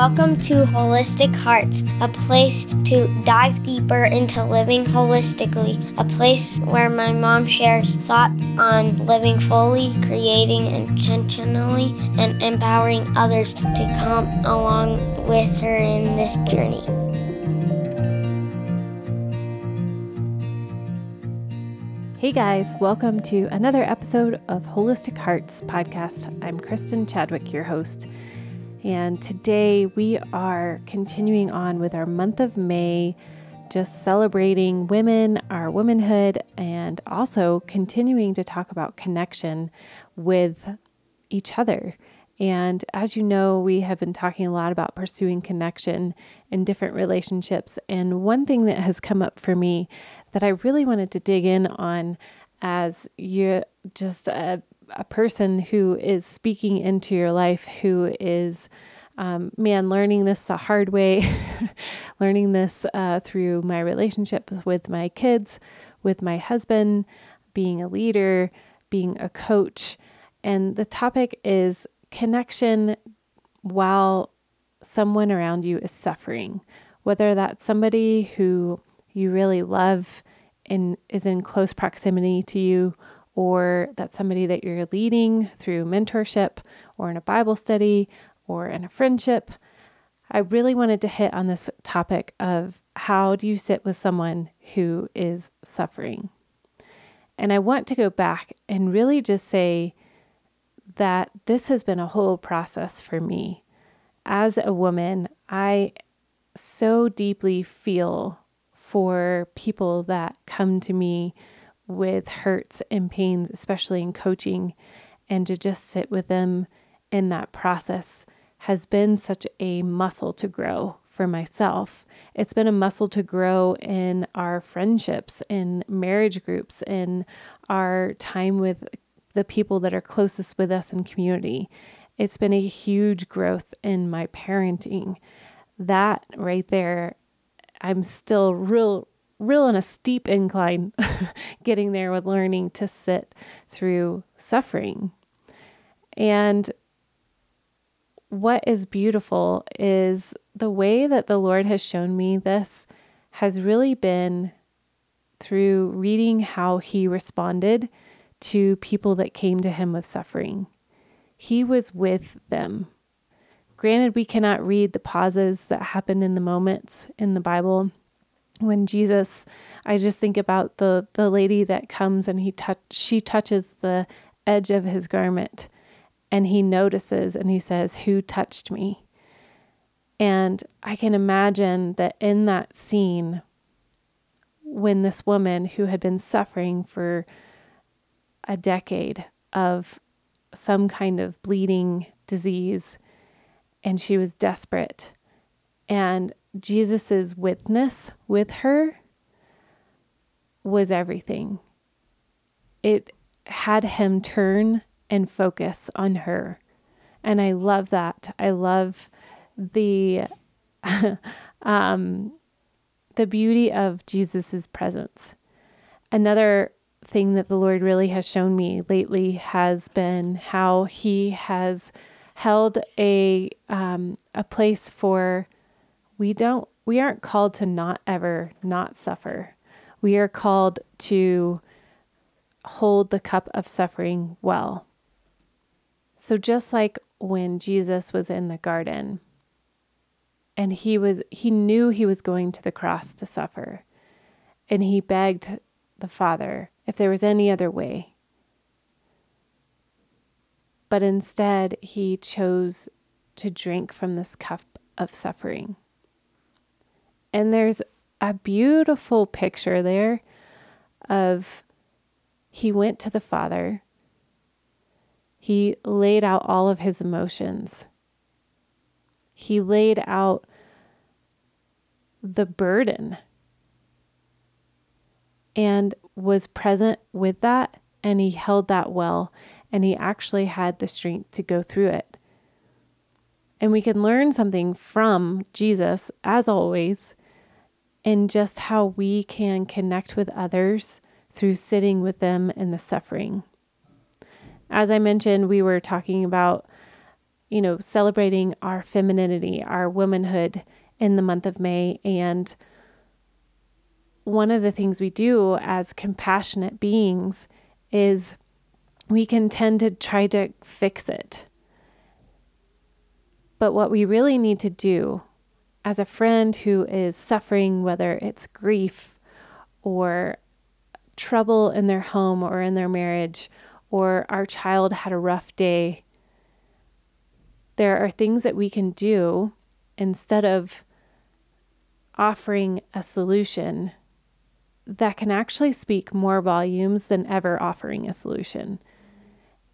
Welcome to Holistic Hearts, a place to dive deeper into living holistically, a place where my mom shares thoughts on living fully, creating intentionally, and empowering others to come along with her in this journey. Hey guys, welcome to another episode of Holistic Hearts podcast. I'm Kristen Chadwick, your host. And today we are continuing on with our month of May, just celebrating women, our womanhood, and also continuing to talk about connection with each other. And as you know, we have been talking a lot about pursuing connection in different relationships. And one thing that has come up for me that I really wanted to dig in on as you just a a person who is speaking into your life, who is, um, man, learning this the hard way, learning this uh, through my relationship with my kids, with my husband, being a leader, being a coach. And the topic is connection while someone around you is suffering, whether that's somebody who you really love and is in close proximity to you, or that's somebody that you're leading through mentorship or in a Bible study or in a friendship. I really wanted to hit on this topic of how do you sit with someone who is suffering? And I want to go back and really just say that this has been a whole process for me. As a woman, I so deeply feel for people that come to me with hurts and pains, especially in coaching, and to just sit with them in that process has been such a muscle to grow for myself. It's been a muscle to grow in our friendships, in marriage groups, in our time with the people that are closest with us in community. It's been a huge growth in my parenting. That right there, I'm still real real on a steep incline getting there with learning to sit through suffering. And what is beautiful is the way that the Lord has shown me this has really been through reading how he responded to people that came to him with suffering. He was with them. Granted, we cannot read the pauses that happen in the moments in the Bible, when Jesus, I just think about the the lady that comes and he touch she touches the edge of his garment and he notices and he says, "Who touched me?" And I can imagine that in that scene when this woman who had been suffering for a decade of some kind of bleeding disease and she was desperate and Jesus's witness with her was everything. It had him turn and focus on her. And I love that. I love the um, the beauty of Jesus's presence. Another thing that the Lord really has shown me lately has been how He has held a um, a place for we don't we aren't called to not ever not suffer. We are called to hold the cup of suffering well. So just like when Jesus was in the garden and he was he knew he was going to the cross to suffer and he begged the Father if there was any other way. But instead he chose to drink from this cup of suffering. And there's a beautiful picture there of he went to the Father. He laid out all of his emotions. He laid out the burden and was present with that. And he held that well. And he actually had the strength to go through it. And we can learn something from Jesus, as always, and just how we can connect with others through sitting with them in the suffering. As I mentioned, we were talking about you know, celebrating our femininity, our womanhood in the month of May. And one of the things we do as compassionate beings is we can tend to try to fix it. But what we really need to do as a friend who is suffering, whether it's grief or trouble in their home or in their marriage, or our child had a rough day, there are things that we can do instead of offering a solution that can actually speak more volumes than ever offering a solution.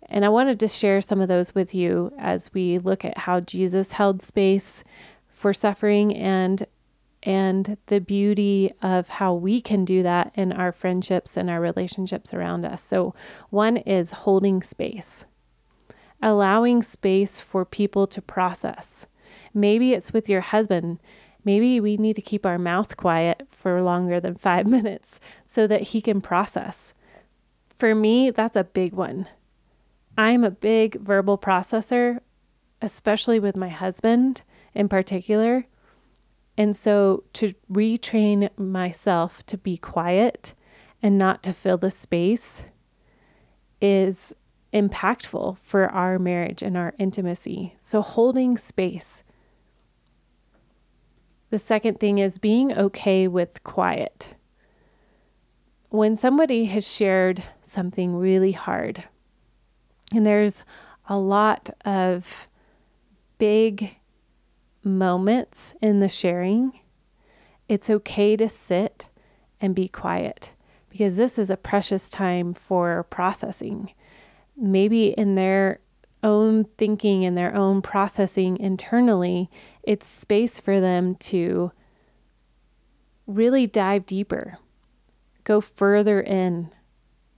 And I wanted to share some of those with you as we look at how Jesus held space for suffering and and the beauty of how we can do that in our friendships and our relationships around us. So, one is holding space, allowing space for people to process. Maybe it's with your husband. Maybe we need to keep our mouth quiet for longer than five minutes so that he can process. For me, that's a big one. I'm a big verbal processor, especially with my husband in particular. And so to retrain myself to be quiet and not to fill the space is impactful for our marriage and our intimacy. So holding space. The second thing is being okay with quiet. When somebody has shared something really hard, and there's a lot of big moments in the sharing, it's okay to sit and be quiet because this is a precious time for processing. Maybe in their own thinking and their own processing internally, it's space for them to really dive deeper, go further in,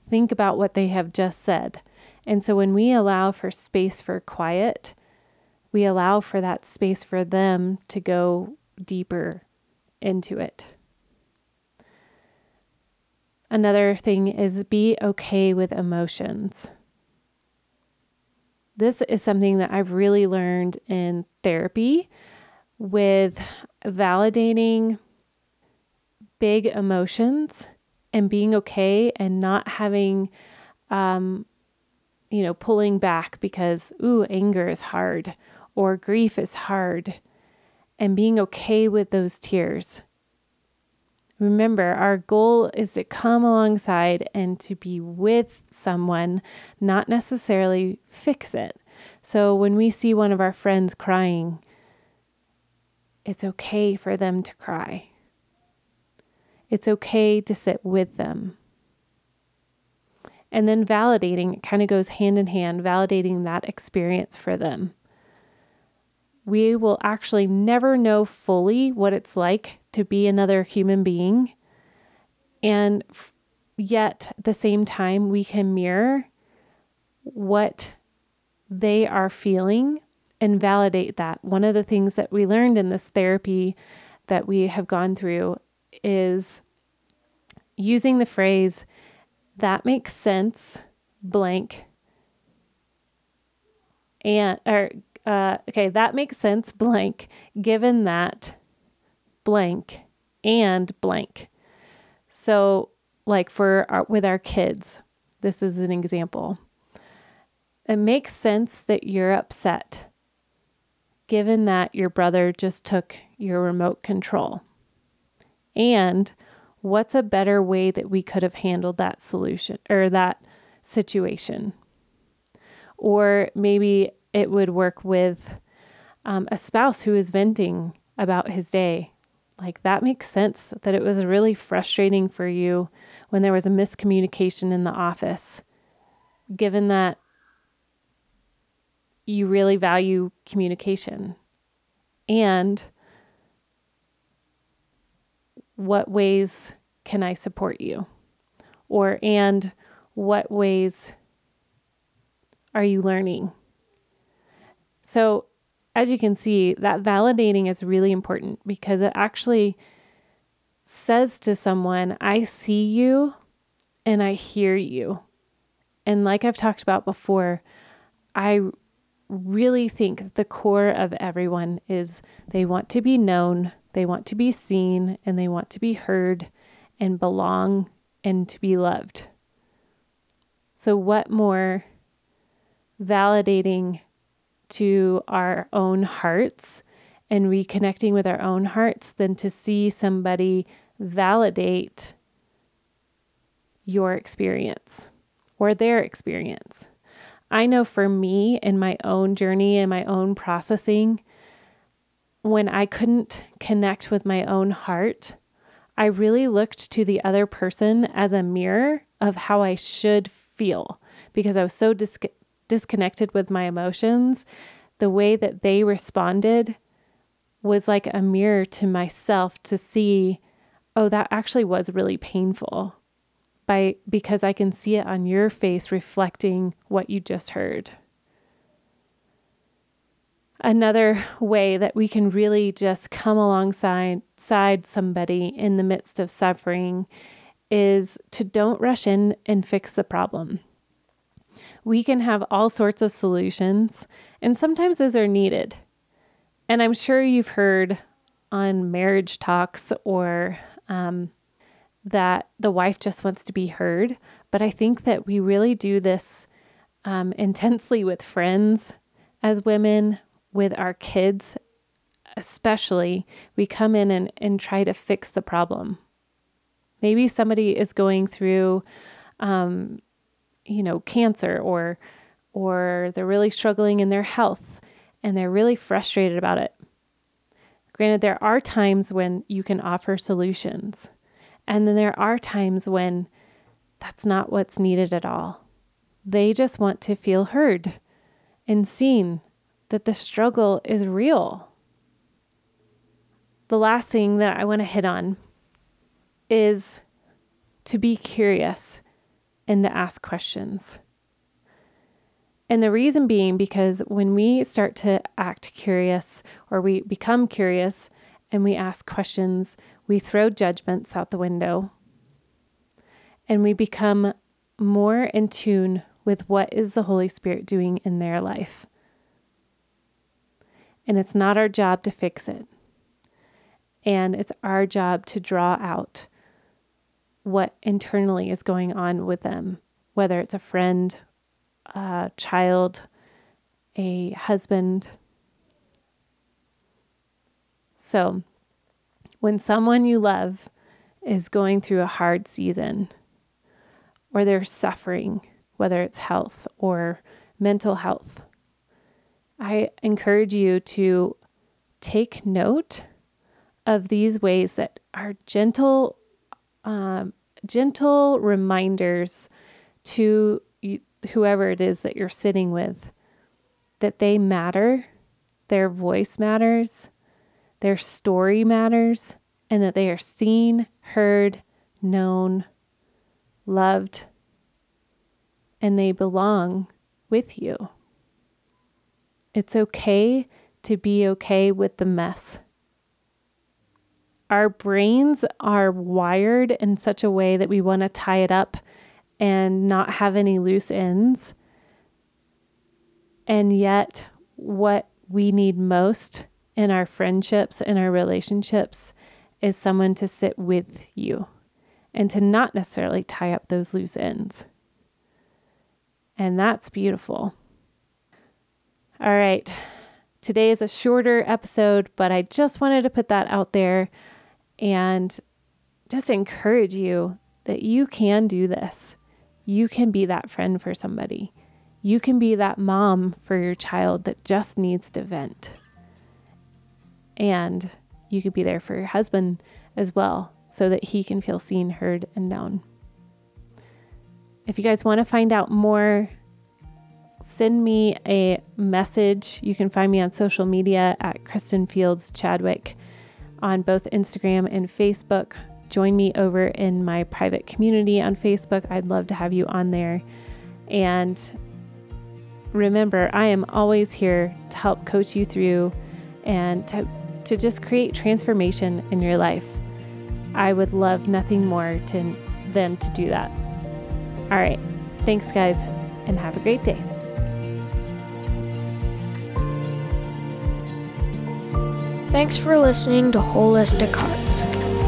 think about what they have just said. And so when we allow for space for quiet, we allow for that space for them to go deeper into it. Another thing is be okay with emotions. This is something that I've really learned in therapy with validating big emotions and being okay and not having, um, you know, pulling back because, ooh, anger is hard or grief is hard, and being okay with those tears. Remember, our goal is to come alongside and to be with someone, not necessarily fix it. So when we see one of our friends crying, it's okay for them to cry. It's okay to sit with them. And then validating, it kind of goes hand in hand, validating that experience for them we will actually never know fully what it's like to be another human being. And yet, at the same time, we can mirror what they are feeling and validate that. One of the things that we learned in this therapy that we have gone through is using the phrase, that makes sense, blank, and, or uh, okay, that makes sense, blank, given that blank and blank. So, like for our, with our kids, this is an example. It makes sense that you're upset, given that your brother just took your remote control. And what's a better way that we could have handled that solution or that situation? Or maybe it would work with um, a spouse who is venting about his day. Like that makes sense that it was really frustrating for you when there was a miscommunication in the office, given that you really value communication. And what ways can I support you? Or, and what ways are you learning? So, as you can see, that validating is really important because it actually says to someone, I see you and I hear you. And like I've talked about before, I really think the core of everyone is they want to be known, they want to be seen, and they want to be heard and belong and to be loved. So, what more validating to our own hearts and reconnecting with our own hearts than to see somebody validate your experience or their experience? I know for me in my own journey and my own processing, when I couldn't connect with my own heart, I really looked to the other person as a mirror of how I should feel because I was so dis- disconnected with my emotions. The way that they responded was like a mirror to myself to see, oh, that actually was really painful by because I can see it on your face reflecting what you just heard. Another way that we can really just come alongside side somebody in the midst of suffering is to don't rush in and fix the problem. We can have all sorts of solutions, and sometimes those are needed. And I'm sure you've heard on marriage talks or um, that the wife just wants to be heard. But I think that we really do this um, intensely with friends as women, with our kids, especially. We come in and, and try to fix the problem. Maybe somebody is going through, um, you know, cancer or or they're really struggling in their health and they're really frustrated about it. Granted, there are times when you can offer solutions, and then there are times when that's not what's needed at all. They just want to feel heard and seen that the struggle is real. The last thing that I want to hit on is to be curious and to ask questions. And the reason being because when we start to act curious or we become curious and we ask questions, we throw judgments out the window and we become more in tune with what is the Holy Spirit doing in their life. And it's not our job to fix it. And it's our job to draw out what internally is going on with them, whether it's a friend a child, a husband. So, when someone you love is going through a hard season or they're suffering, whether it's health or mental health, I encourage you to take note of these ways that are gentle, um, gentle reminders to whoever it is that you're sitting with that they matter, their voice matters, their story matters, and that they are seen, heard, known, loved, and they belong with you. It's okay to be okay with the mess. Our brains are wired in such a way that we want to tie it up and not have any loose ends. And yet, what we need most in our friendships and our relationships is someone to sit with you and to not necessarily tie up those loose ends. And that's beautiful. All right. Today is a shorter episode, but I just wanted to put that out there and just encourage you that you can do this you can be that friend for somebody. You can be that mom for your child that just needs to vent. And you could be there for your husband as well so that he can feel seen, heard, and known. If you guys want to find out more, send me a message. You can find me on social media at Kristen Fields Chadwick on both Instagram and Facebook join me over in my private community on Facebook. I'd love to have you on there. And remember, I am always here to help coach you through and to, to just create transformation in your life. I would love nothing more to, than to do that. All right. Thanks, guys, and have a great day. Thanks for listening to Holistic Hearts.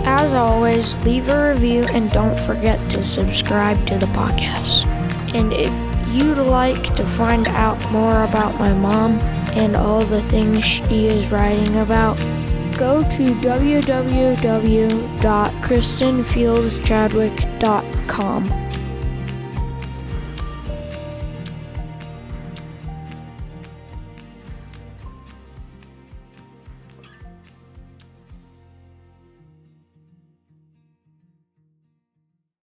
As always, leave a review and don't forget to subscribe to the podcast. And if you'd like to find out more about my mom and all the things she is writing about, go to www.kristenfieldschadwick.com.